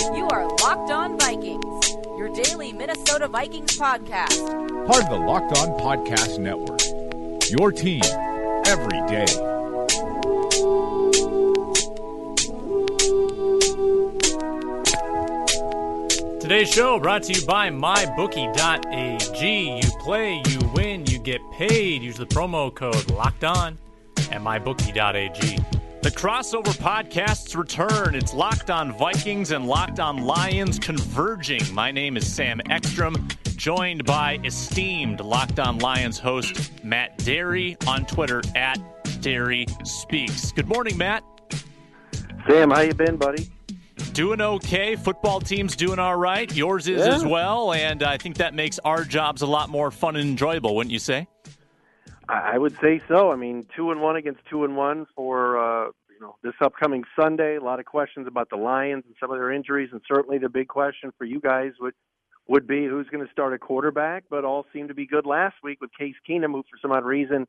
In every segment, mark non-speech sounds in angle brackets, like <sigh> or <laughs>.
You are Locked On Vikings, your daily Minnesota Vikings podcast. Part of the Locked On Podcast Network. Your team every day. Today's show brought to you by MyBookie.ag. You play, you win, you get paid. Use the promo code Locked On at MyBookie.ag. The crossover podcasts return. It's Locked On Vikings and Locked On Lions converging. My name is Sam Ekstrom, joined by esteemed Locked On Lions host Matt Dery on Twitter at Dery Speaks. Good morning, Matt. Sam, how you been, buddy? Doing okay. Football team's doing all right. Yours is Yeah. as well, and I think that makes our jobs a lot more fun and enjoyable, wouldn't you say? I would say so. I mean, two and one against two and one for uh, you know this upcoming Sunday. A lot of questions about the Lions and some of their injuries, and certainly the big question for you guys would would be who's going to start a quarterback. But all seemed to be good last week with Case Keenum, who for some odd reason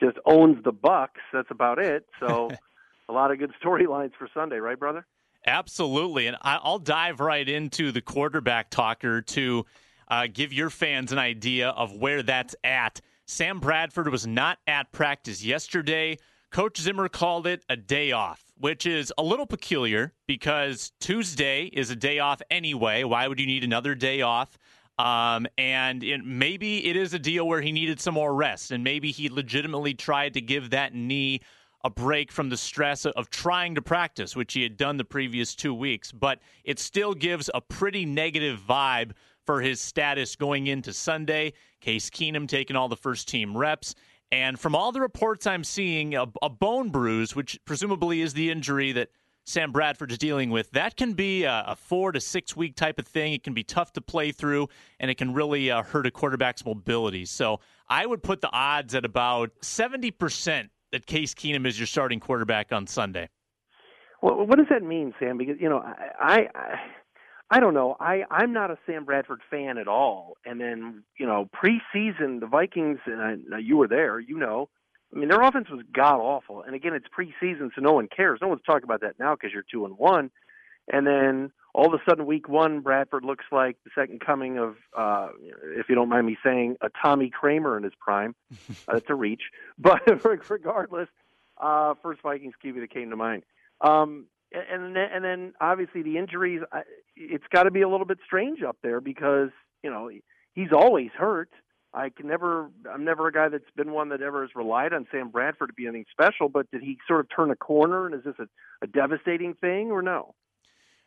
just owns the Bucks. That's about it. So <laughs> a lot of good storylines for Sunday, right, brother? Absolutely. And I'll dive right into the quarterback talker to uh, give your fans an idea of where that's at. Sam Bradford was not at practice yesterday. Coach Zimmer called it a day off, which is a little peculiar because Tuesday is a day off anyway. Why would you need another day off? Um, and it, maybe it is a deal where he needed some more rest, and maybe he legitimately tried to give that knee a break from the stress of trying to practice, which he had done the previous two weeks. But it still gives a pretty negative vibe for his status going into Sunday. Case Keenum taking all the first team reps. And from all the reports I'm seeing, a, a bone bruise, which presumably is the injury that Sam Bradford is dealing with, that can be a, a four to six week type of thing. It can be tough to play through, and it can really uh, hurt a quarterback's mobility. So I would put the odds at about 70% that Case Keenum is your starting quarterback on Sunday. Well, what does that mean, Sam? Because you know, I, I, I don't know. I, I'm not a Sam Bradford fan at all. And then you know, preseason, the Vikings, and I, now you were there. You know, I mean, their offense was god awful. And again, it's preseason, so no one cares. No one's talking about that now because you're two and one. And then all of a sudden, week one, Bradford looks like the second coming of, uh, if you don't mind me saying, a Tommy Kramer in his prime. <laughs> uh, that's a reach, but <laughs> regardless, uh, first Vikings QB that came to mind. Um, and then, and then obviously the injuries. It's got to be a little bit strange up there because you know he's always hurt. I can never. I'm never a guy that's been one that ever has relied on Sam Bradford to be anything special. But did he sort of turn a corner? And is this a, a devastating thing or no?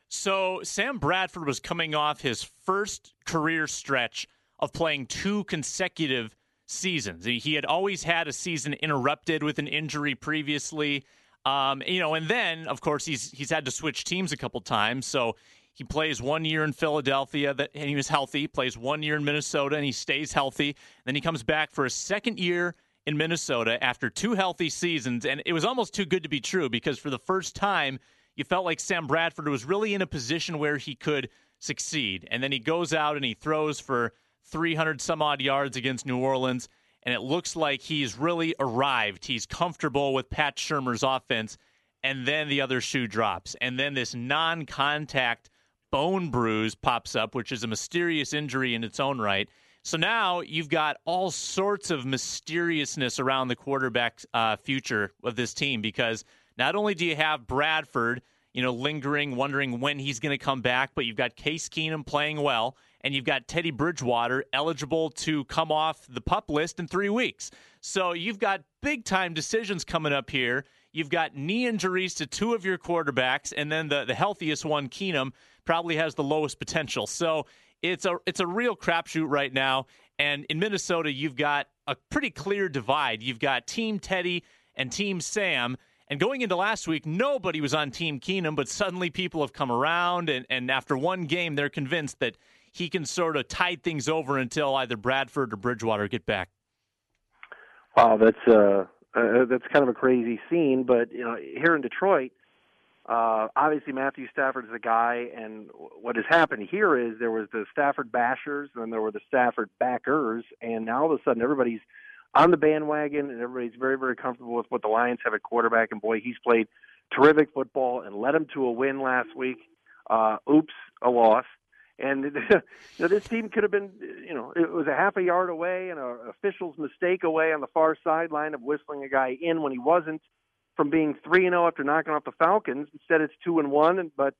So Sam Bradford was coming off his first career stretch of playing two consecutive seasons. He had always had a season interrupted with an injury previously. Um, you know, and then of course he's he's had to switch teams a couple times. So he plays one year in Philadelphia that and he was healthy, plays one year in Minnesota and he stays healthy. Then he comes back for a second year in Minnesota after two healthy seasons, and it was almost too good to be true because for the first time you felt like Sam Bradford was really in a position where he could succeed. And then he goes out and he throws for 300 some odd yards against New Orleans, and it looks like he's really arrived. He's comfortable with Pat Shurmur's offense, and then the other shoe drops. And then this non contact bone bruise pops up, which is a mysterious injury in its own right. So now you've got all sorts of mysteriousness around the quarterback uh, future of this team because not only do you have Bradford, you know, lingering, wondering when he's going to come back, but you've got Case Keenum playing well, and you've got Teddy Bridgewater eligible to come off the pup list in three weeks. So you've got big time decisions coming up here. You've got knee injuries to two of your quarterbacks, and then the, the healthiest one, Keenum, probably has the lowest potential. So it's a it's a real crapshoot right now. And in Minnesota, you've got a pretty clear divide. You've got Team Teddy and Team Sam. And going into last week, nobody was on Team Keenum, but suddenly people have come around, and, and after one game, they're convinced that he can sort of tide things over until either Bradford or Bridgewater get back. Wow, that's uh, uh that's kind of a crazy scene. But you know, here in Detroit, uh, obviously Matthew Stafford is a guy, and what has happened here is there was the Stafford bashers, and then there were the Stafford backers, and now all of a sudden everybody's on the bandwagon, and everybody's very, very comfortable with what the Lions have at quarterback. And boy, he's played terrific football and led them to a win last week. Uh, oops, a loss. And <laughs> you know, this team could have been, you know, it was a half a yard away and an official's mistake away on the far sideline of whistling a guy in when he wasn't from being three and zero oh after knocking off the Falcons. Instead, it's two and one. And but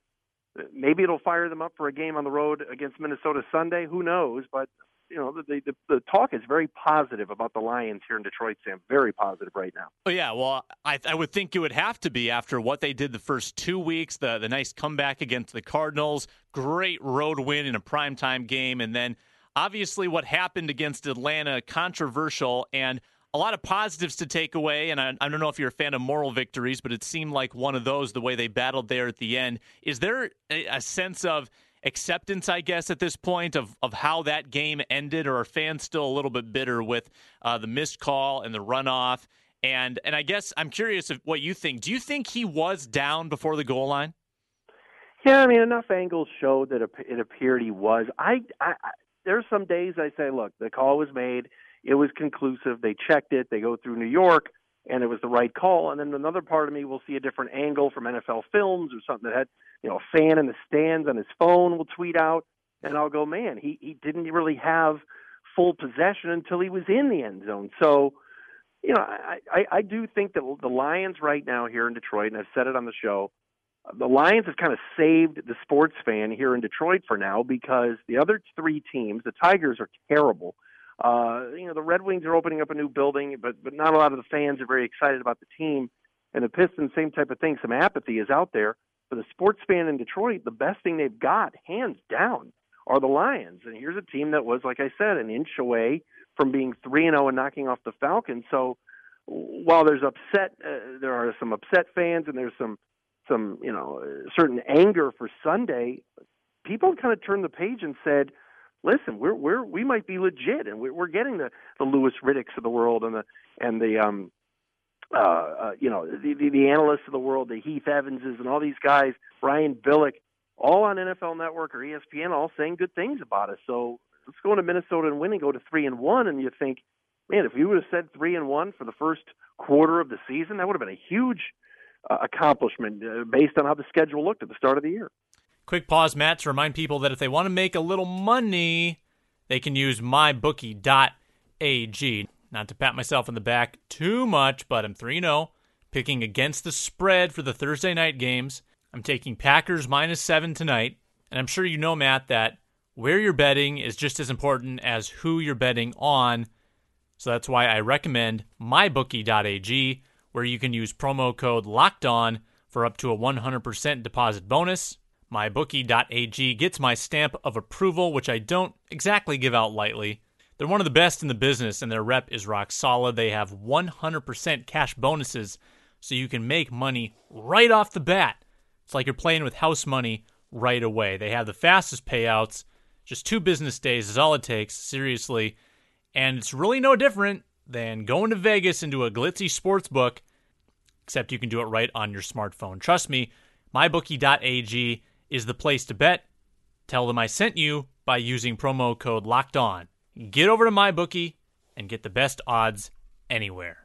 uh, maybe it'll fire them up for a game on the road against Minnesota Sunday. Who knows? But you know, the, the the talk is very positive about the Lions here in Detroit, Sam. Very positive right now. Oh yeah, well, I I would think it would have to be after what they did the first two weeks, the the nice comeback against the Cardinals, great road win in a primetime game, and then obviously what happened against Atlanta, controversial and a lot of positives to take away. And I, I don't know if you're a fan of moral victories, but it seemed like one of those the way they battled there at the end. Is there a, a sense of acceptance, I guess, at this point of, of how that game ended, or are fans still a little bit bitter with uh, the missed call and the runoff? And and I guess I'm curious of what you think. Do you think he was down before the goal line? Yeah, I mean, enough angles showed that it appeared he was. I, I, I there's some days I say, look, the call was made, it was conclusive. They checked it. They go through New York, and it was the right call. And then another part of me will see a different angle from NFL Films or something that had you know, a fan in the stands on his phone will tweet out, and I'll go, man, he he didn't really have full possession until he was in the end zone. So, you know, I I, I do think that the Lions right now here in Detroit, and I've said it on the show, the Lions have kind of saved the sports fan here in Detroit for now because the other three teams, the Tigers are terrible. Uh, you know, the Red Wings are opening up a new building, but but not a lot of the fans are very excited about the team. And the Pistons, same type of thing. Some apathy is out there for the sports fan in Detroit, the best thing they've got, hands down, are the Lions. And here's a team that was, like I said, an inch away from being three and zero oh and knocking off the Falcons. So while there's upset, uh, there are some upset fans, and there's some some you know certain anger for Sunday. People kind of turned the page and said, "Listen, we're we're we might be legit, and we're, we're getting the the Louis Riddicks of the world and the and the um uh, uh, you know, the, the, the analysts of the world, the Heath Evanses and all these guys, Brian Billick, all on NFL Network or ESPN, all saying good things about us. So let's go into Minnesota and win and go to three and one. And you think, man, if you would have said three and one for the first quarter of the season, that would have been a huge uh, accomplishment uh, based on how the schedule looked at the start of the year. Quick pause, Matt, to remind people that if they want to make a little money, they can use mybookie.ag. Not to pat myself on the back too much, but I'm 3 0, picking against the spread for the Thursday night games. I'm taking Packers minus 7 tonight. And I'm sure you know, Matt, that where you're betting is just as important as who you're betting on. So that's why I recommend mybookie.ag, where you can use promo code locked on for up to a 100% deposit bonus. MyBookie.ag gets my stamp of approval, which I don't exactly give out lightly. They're one of the best in the business, and their rep is rock solid. They have 100% cash bonuses, so you can make money right off the bat. It's like you're playing with house money right away. They have the fastest payouts. Just two business days is all it takes, seriously. And it's really no different than going to Vegas into a glitzy sports book, except you can do it right on your smartphone. Trust me, mybookie.ag is the place to bet. Tell them I sent you by using promo code LOCKED ON. Get over to MyBookie and get the best odds anywhere.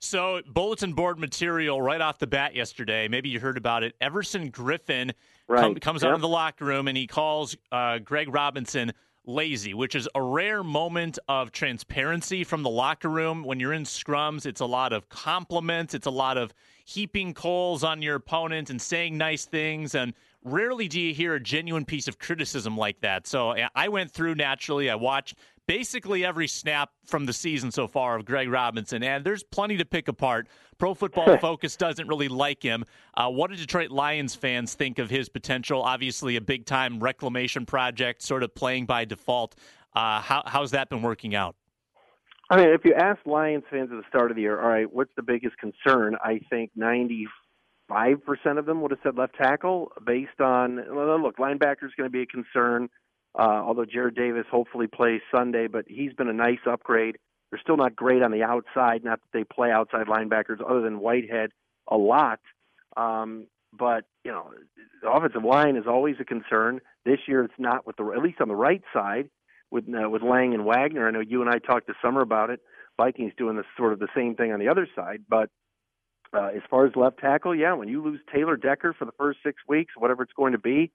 So, bulletin board material right off the bat yesterday. Maybe you heard about it. Everson Griffen right. come, comes yep. out of the locker room and he calls uh, Greg Robinson lazy, which is a rare moment of transparency from the locker room. When you're in scrums, it's a lot of compliments, it's a lot of heaping coals on your opponent and saying nice things. And rarely do you hear a genuine piece of criticism like that. So I went through naturally. I watched basically every snap from the season so far of Greg Robinson, and there's plenty to pick apart. Pro Football Focus doesn't really like him. Uh, what do Detroit Lions fans think of his potential? Obviously, a big time reclamation project, sort of playing by default. Uh, how, how's that been working out? I mean, if you ask Lions fans at the start of the year, all right, what's the biggest concern? I think 95% of them would have said left tackle based on, look, linebacker's going to be a concern. Uh, although Jarrad Davis hopefully plays Sunday, but he's been a nice upgrade. They're still not great on the outside. Not that they play outside linebackers other than Whitehead a lot. Um, but you know, the offensive line is always a concern. This year, it's not with the at least on the right side with uh, with Lang and Wagner. I know you and I talked this summer about it. Vikings doing this sort of the same thing on the other side, but uh, as far as left tackle, yeah, when you lose Taylor Decker for the first six weeks, whatever it's going to be,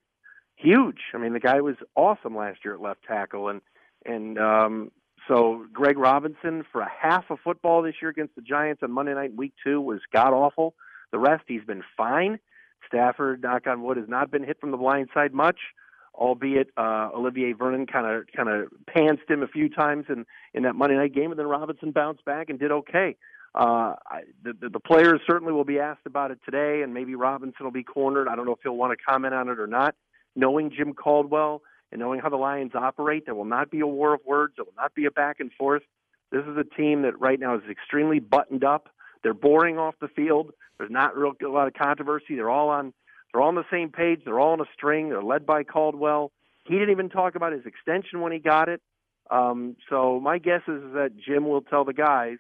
huge. I mean, the guy was awesome last year at left tackle, and and um, so Greg Robinson for a half of football this year against the Giants on Monday night, week two, was god awful. The rest, he's been fine. Stafford, knock on wood, has not been hit from the blind side much, albeit uh, Olivier Vernon kind of kind of pantsed him a few times in in that Monday night game, and then Robinson bounced back and did okay. Uh, I, the, the, the players certainly will be asked about it today, and maybe Robinson will be cornered. I don't know if he'll want to comment on it or not knowing Jim Caldwell and knowing how the Lions operate, there will not be a war of words. There will not be a back and forth. This is a team that right now is extremely buttoned up. They're boring off the field. There's not real a lot of controversy. They're all on they're on the same page. They're all on a string. They're led by Caldwell. He didn't even talk about his extension when he got it. Um, so my guess is that Jim will tell the guys,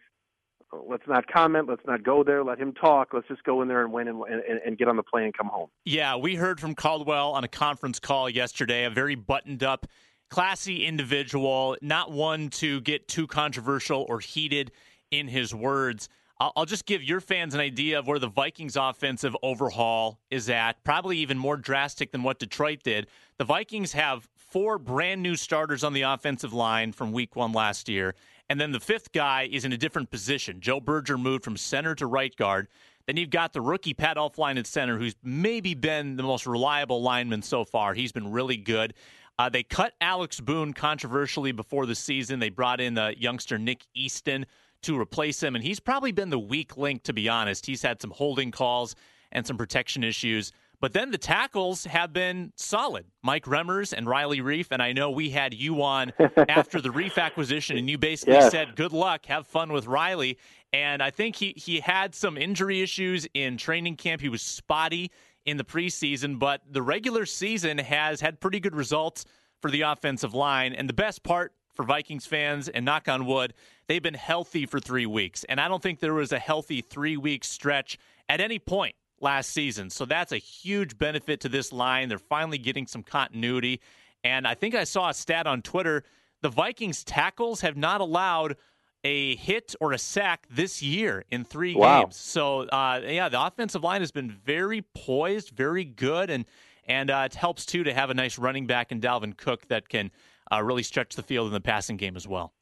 let's not comment. Let's not go there. Let him talk. Let's just go in there and win and, and, and, get on the plane and come home. Yeah, we heard from Caldwell on a conference call yesterday. A very buttoned up, classy individual, not one to get too controversial or heated in his words. I'll, just give your fans an idea of where the Vikings' offensive overhaul is at. Probably even more drastic than what Detroit did. The Vikings have four brand new starters on the offensive line from week one last year. And then the fifth guy is in a different position. Joe Berger moved from center to right guard. Then you've got the rookie Pat Elflein at center, who's maybe been the most reliable lineman so far. He's been really good. Uh, they cut Alex Boone controversially before the season. They brought in the youngster Nick Easton to replace him, and he's probably been the weak link, to be honest. He's had some holding calls and some protection issues. But then the tackles have been solid. Mike Remmers and Riley Reiff. And I know we had you on <laughs> after the Reiff acquisition, and you basically yes. said, good luck, have fun with Riley. And I think he, he had some injury issues in training camp. He was spotty in the preseason, but the regular season has had pretty good results for the offensive line. And the best part for Vikings fans, and knock on wood, they've been healthy for three weeks. And I don't think there was a healthy three week stretch at any point last season. So that's a huge benefit to this line. They're finally getting some continuity. And I think I saw a stat on Twitter the Vikings tackles have not allowed a hit or a sack this year in three wow. games. So, uh, yeah, the offensive line has been very poised, very good, and and uh, it helps too to have a nice running back in Dalvin Cook that can uh, really stretch the field in the passing game as well.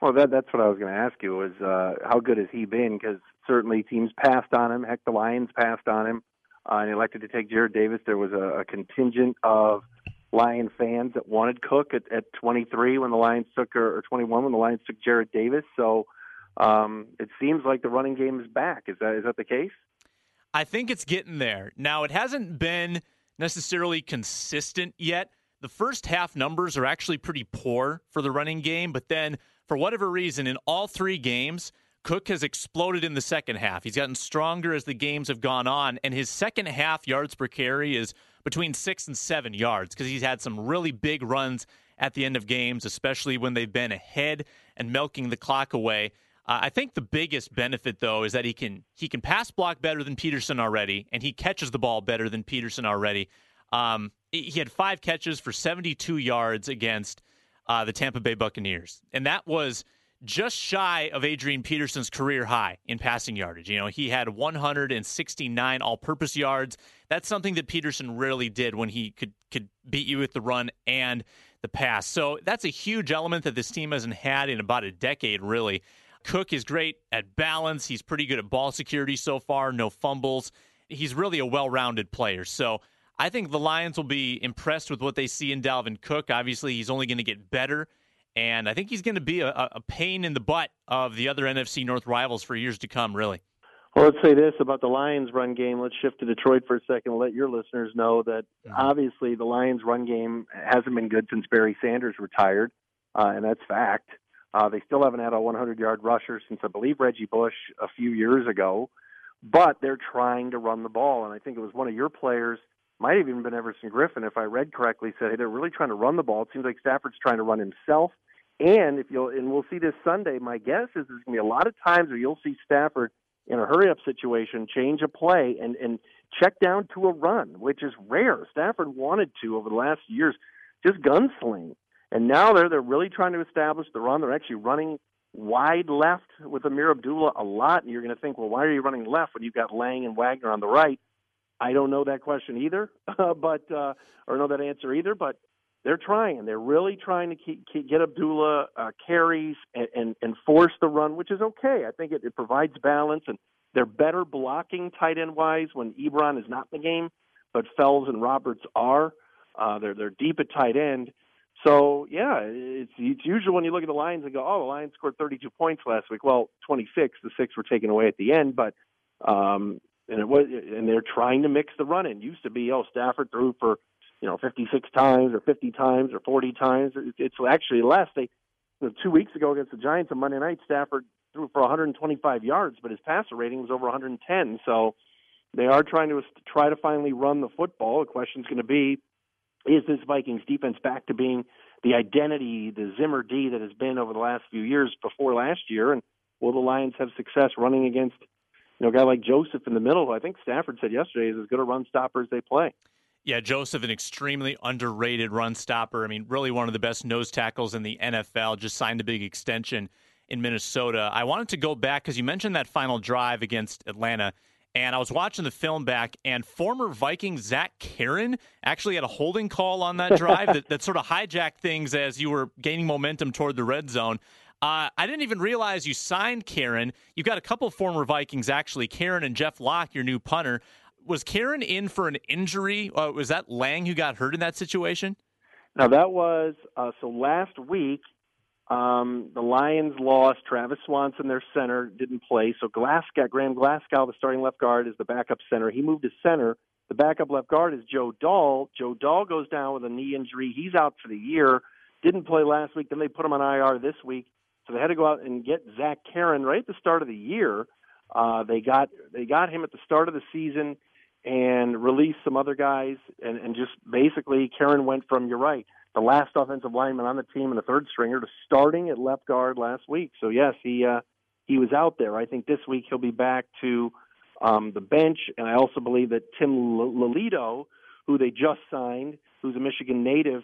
Well, that that's what I was going to ask you is uh, how good has he been? Because certainly teams passed on him. Heck, the Lions passed on him uh, and elected to take Jarrad Davis. There was a, a contingent of Lion fans that wanted Cook at, at 23 when the Lions took, or, or 21 when the Lions took Jarrad Davis. So um, it seems like the running game is back. Is that is that the case? I think it's getting there. Now it hasn't been necessarily consistent yet. The first half numbers are actually pretty poor for the running game, but then for whatever reason, in all three games, Cook has exploded in the second half. He's gotten stronger as the games have gone on, and his second half yards per carry is between six and seven yards because he's had some really big runs at the end of games, especially when they've been ahead and milking the clock away. Uh, I think the biggest benefit, though, is that he can he can pass block better than Peterson already, and he catches the ball better than Peterson already. Um, he had five catches for 72 yards against uh, the Tampa Bay Buccaneers, and that was just shy of Adrian Peterson's career high in passing yardage. You know, he had 169 all-purpose yards. That's something that Peterson rarely did when he could could beat you with the run and the pass. So that's a huge element that this team hasn't had in about a decade, really. Cook is great at balance. He's pretty good at ball security so far, no fumbles. He's really a well-rounded player. So I think the Lions will be impressed with what they see in Dalvin Cook. Obviously, he's only going to get better and I think he's going to be a, a pain in the butt of the other NFC North rivals for years to come, really. Well, let's say this about the Lions' run game. Let's shift to Detroit for a second and let your listeners know that mm-hmm. obviously the Lions' run game hasn't been good since Barry Sanders retired, uh, and that's fact. Uh, they still haven't had a 100-yard rusher since I believe Reggie Bush a few years ago, but they're trying to run the ball. And I think it was one of your players, might have even been Everson Griffen, if I read correctly, said hey, they're really trying to run the ball. It seems like Stafford's trying to run himself and if you'll, and we'll see this Sunday. My guess is there's going to be a lot of times where you'll see Stafford in a hurry-up situation change a play and and check down to a run, which is rare. Stafford wanted to over the last years, just gunsling, and now they're they're really trying to establish the run. They're actually running wide left with Ameer Abdullah a lot, and you're going to think, well, why are you running left when you've got Lang and Wagner on the right? I don't know that question either, <laughs> but uh, or know that answer either. But they're trying. They're really trying to keep, keep, get Abdullah uh, carries and, and, and force the run, which is okay. I think it, it provides balance, and they're better blocking tight end wise when Ebron is not in the game, but Fells and Roberts are. Uh, they're they're deep at tight end. So yeah, it's it's usual when you look at the Lions and go, oh, the Lions scored 32 points last week. Well, 26. The six were taken away at the end, but um, and it was and they're trying to mix the run in. Used to be, oh, Stafford threw for you know 56 times or 50 times or 40 times. It's actually less. They you know, two weeks ago against the Giants on Monday night, Stafford threw for 125 yards, but his passer rating was over 110. So they are trying to try to finally run the football. The question is going to be: Is this Vikings defense back to being the identity, the Zimmer D that has been over the last few years before last year? And will the Lions have success running against you know a guy like Joseph in the middle? I think Stafford said yesterday is as good a run stopper as they play. Yeah, Joseph, an extremely underrated run stopper. I mean, really one of the best nose tackles in the NFL. Just signed a big extension in Minnesota. I wanted to go back because you mentioned that final drive against Atlanta. And I was watching the film back, and former Viking Zac Kerin actually had a holding call on that drive <laughs> that, that sort of hijacked things as you were gaining momentum toward the red zone. Uh, I didn't even realize you signed Kerin. You've got a couple former Vikings, actually. Kerin and Jeff Locke, your new punter was Kerin in for an injury? Uh, was that Lang who got hurt in that situation? Now that was uh, so last week. Um, the Lions lost Travis Swanson, their center, didn't play. So Glasgow, Graham Glasgow, the starting left guard, is the backup center. He moved to center. The backup left guard is Joe Dahl. Joe Dahl goes down with a knee injury. He's out for the year. Didn't play last week. Then they put him on IR this week. So they had to go out and get Zac Kerin right at the start of the year. Uh, they got they got him at the start of the season and released some other guys, and, and just basically Kerin went from you're right, the last offensive lineman on the team and the third stringer to starting at left guard last week. So yes, he uh, he was out there. I think this week he'll be back to um, the bench, and I also believe that Tim Lelito, who they just signed, who's a Michigan native,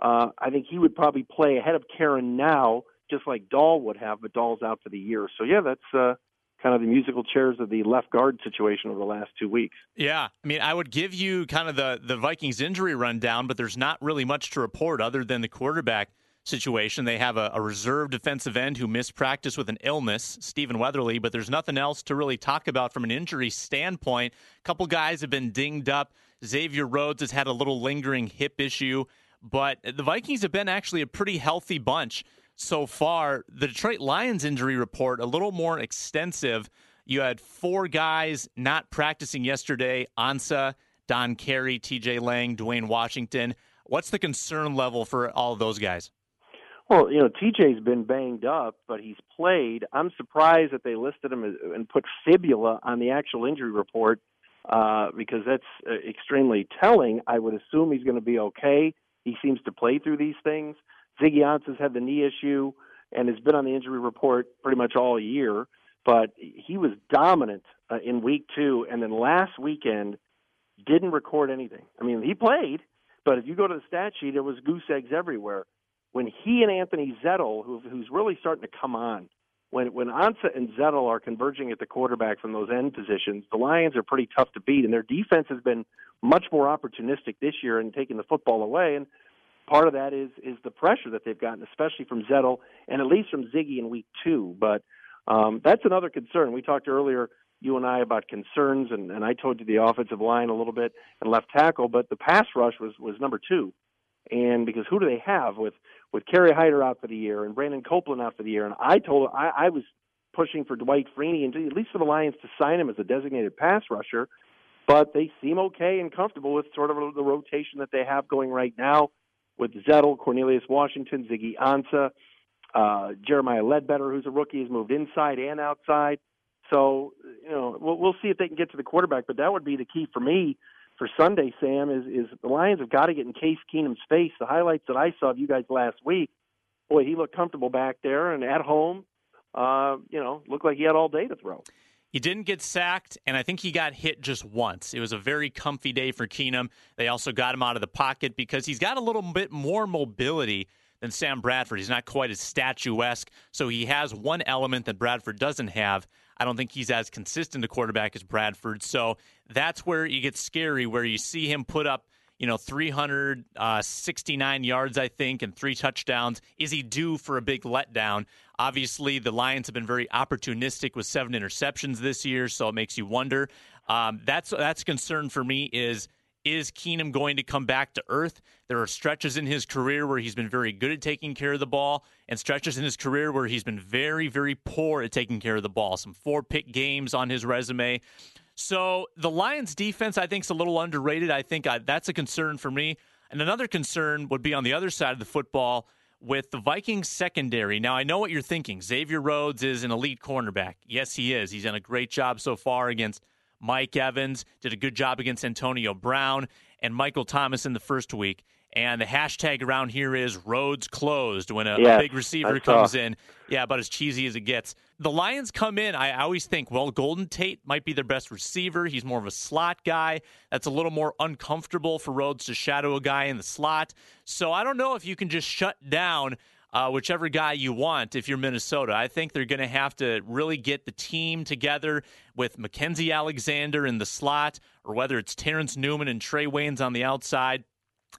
uh, I think he would probably play ahead of Kerin now, just like Dahl would have, but Dahl's out for the year. So yeah, that's uh, kind of the musical chairs of the left guard situation over the last two weeks. Yeah, I mean, I would give you kind of the the Vikings injury rundown, but there's not really much to report other than the quarterback situation. They have a, a reserve defensive end who missed practice with an illness, Stephen Weatherly, but there's nothing else to really talk about from an injury standpoint. A couple guys have been dinged up. Xavier Rhodes has had a little lingering hip issue, but the Vikings have been actually a pretty healthy bunch so far. The Detroit Lions injury report a little more extensive. You had four guys not practicing yesterday: Ansah, Don Carey, T.J. Lang, Dwayne Washington. What's the concern level for all of those guys? Well, you know, TJ's been banged up, but he's played. I'm surprised that they listed him as, and put fibula on the actual injury report uh, because that's uh, extremely telling. I would assume he's going to be okay. He seems to play through these things. Ziggy Ansah's had the knee issue and has been on the injury report pretty much all year, but he was dominant uh, in week two, and then last weekend didn't record anything. I mean, he played, but if you go to the stat sheet, it was goose eggs everywhere. when he and Anthony Zettel, who, who's really starting to come on, when when Ansah and Zettel are converging at the quarterback from those end positions, the Lions are pretty tough to beat, and their defense has been much more opportunistic this year in taking the football away. And part of that is is the pressure that they've gotten, especially from Zettel and at least from Ziggy in week two. But um, that's another concern. We talked earlier, you and I, about concerns, and, and I told you the offensive line a little bit and left tackle, but the pass rush was was number two. And because who do they have with with Kerry Hyder out for the year and Brandon Copeland out for the year? And I told I, I was pushing for Dwight Freeney and at least for the Lions to sign him as a designated pass rusher. But they seem okay and comfortable with sort of the rotation that they have going right now with Zettel, Cornelius Washington, Ziggy Ansah, uh, Jeremiah Ledbetter, who's a rookie, has moved inside and outside. So, you know, we'll, we'll see if they can get to the quarterback, but that would be the key for me for Sunday, Sam, is is the Lions have got to get in Case Keenum's face. The highlights that I saw of you guys last week, boy, he looked comfortable back there and at home. Uh, you know, looked like he had all day to throw. He didn't get sacked, and I think he got hit just once. It was a very comfy day for Keenum. They also got him out of the pocket because he's got a little bit more mobility than Sam Bradford. He's not quite as statuesque, so he has one element that Bradford doesn't have. I don't think he's as consistent a quarterback as Bradford. So that's where it gets scary, where you see him put up, you know, 369 yards, I think, and three touchdowns. Is he due for a big letdown? Obviously, the Lions have been very opportunistic with seven interceptions this year, so it makes you wonder. Um, that's that's concern for me. Is is Keenum going to come back to earth? There are stretches in his career where he's been very good at taking care of the ball, and stretches in his career where he's been very, very poor at taking care of the ball. Some four pick games on his resume. So the Lions' defense, I think, is a little underrated. I think I, uh, that's a concern for me. And another concern would be on the other side of the football with the Vikings secondary. Now, I know what you're thinking. Xavier Rhodes is an elite cornerback. Yes, he is. He's done a great job so far against Mike Evans, did a good job against Antonio Brown and Michael Thomas in the first week. And the hashtag around here is roads closed when a, yes, a big receiver comes in. Yeah, about as cheesy as it gets. The Lions come in. I always think, well, Golden Tate might be their best receiver. He's more of a slot guy. That's a little more uncomfortable for Rhodes to shadow a guy in the slot. So I don't know if you can just shut down uh, whichever guy you want if you're Minnesota. I think they're going to have to really get the team together with Mackensie Alexander in the slot, or whether it's Terrence Newman and Trae Waynes on the outside.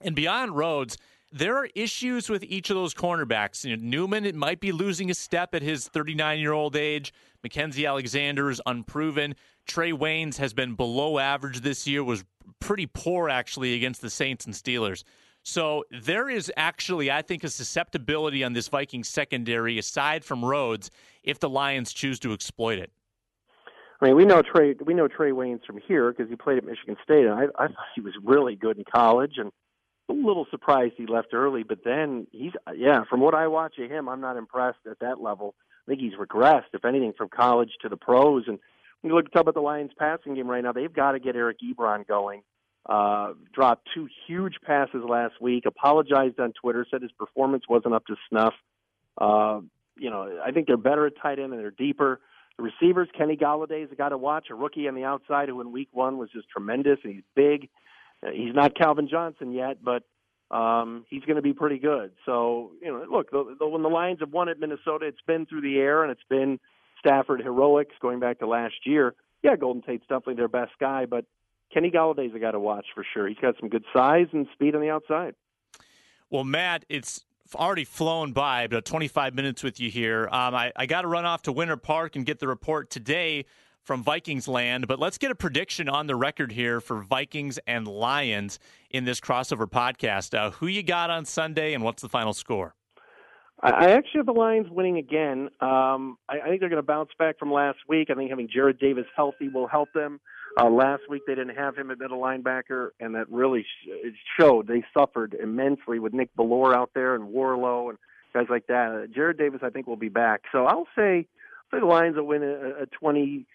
And beyond Rhodes, there are issues with each of those cornerbacks. You know, Newman it might be losing a step at his 39 year old age. Mackensie Alexander is unproven. Trae Waynes has been below average this year, was pretty poor actually against the Saints and Steelers. So there is actually, I think, a susceptibility on this Vikings secondary aside from Rhodes if the Lions choose to exploit it. I mean, we know Trae. We know Trae Waynes from here because he played at Michigan State, and I, I thought he was really good in college. And a little surprised he left early, but then he's yeah. From what I watch of him, I'm not impressed at that level. I think he's regressed, if anything, from college to the pros. And when you look talk about the Lions' passing game right now, they've got to get Eric Ebron going. Uh, dropped two huge passes last week. Apologized on Twitter, said his performance wasn't up to snuff. Uh, you know, I think they're better at tight end and they're deeper. The receivers, Kenny a guy to watch, a rookie on the outside who in week one was just tremendous and he's big. He's not Calvin Johnson yet, but um, he's going to be pretty good. So, you know, look, the, the, when the Lions have won at Minnesota, it's been through the air and it's been Stafford heroics going back to last year. Yeah, Golden Tate's definitely their best guy, but Kenny Golladay's a guy to watch for sure. He's got some good size and speed on the outside. Well, Matt, it's already flown by about 25 minutes with you here. Um, I, I got to run off to Winter Park and get the report today from Vikings land, but let's get a prediction on the record here for Vikings and Lions in this crossover podcast. Uh, who you got on Sunday and what's the final score? I actually have the Lions winning again. Um, I, I think they're going to bounce back from last week. I think having Jarrad Davis healthy will help them. Uh, last week they didn't have him at middle linebacker, and that really sh- showed. They suffered immensely with Nick Bellore out there and Worrilow and guys like that. Uh, Jarrad Davis, I think, will be back. So I'll say, I'll say the Lions will win a, a 20,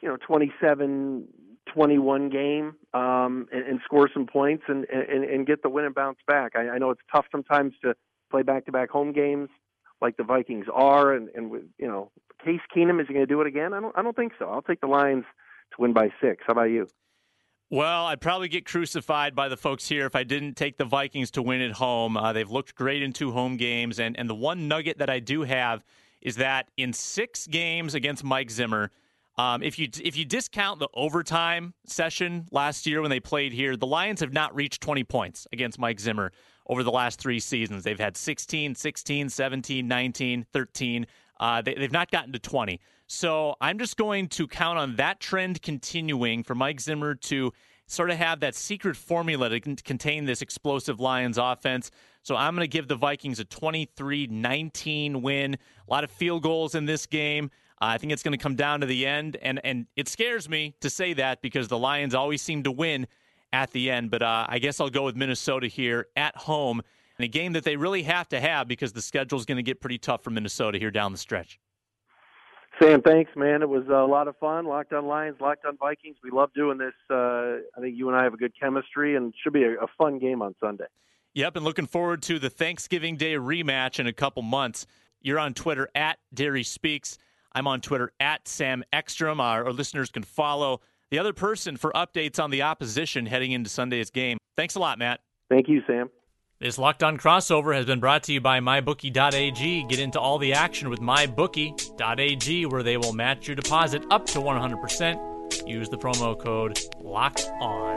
you know, 27 21 game um, and, and score some points and, and, and get the win and bounce back. I, I know it's tough sometimes to play back to back home games like the Vikings are, and, and with, you know, Case Keenum is he going to do it again? I don't. I don't think so. I'll take the Lions to win by six. How about you? Well, I'd probably get crucified by the folks here if I didn't take the Vikings to win at home. Uh, they've looked great in two home games, and and the one nugget that I do have is that in six games against Mike Zimmer, um, if you if you discount the overtime session last year when they played here, the Lions have not reached 20 points against Mike Zimmer over the last three seasons. They've had 16, 16, 17, 19, 13. Uh, they, they've not gotten to 20. So I'm just going to count on that trend continuing for Mike Zimmer to sort of have that secret formula to contain this explosive Lions offense. So I'm going to give the Vikings a 23 19 win. A lot of field goals in this game. Uh, I think it's going to come down to the end. And, and it scares me to say that because the Lions always seem to win at the end. But uh, I guess I'll go with Minnesota here at home in a game that they really have to have because the schedule is going to get pretty tough for Minnesota here down the stretch. Sam, thanks, man. It was a lot of fun. Locked on Lions, Locked on Vikings. We love doing this. Uh, I think you and I have a good chemistry, and it should be a, a fun game on Sunday. Yep, and looking forward to the Thanksgiving Day rematch in a couple months. You're on Twitter at Dery Speaks. I'm on Twitter at Sam Ekstrom. Our, our listeners can follow the other person for updates on the opposition heading into Sunday's game. Thanks a lot, Matt. Thank you, Sam. This Locked On crossover has been brought to you by MyBookie.ag. Get into all the action with MyBookie.ag, where they will match your deposit up to 100%. Use the promo code Locked On.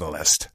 catalyst.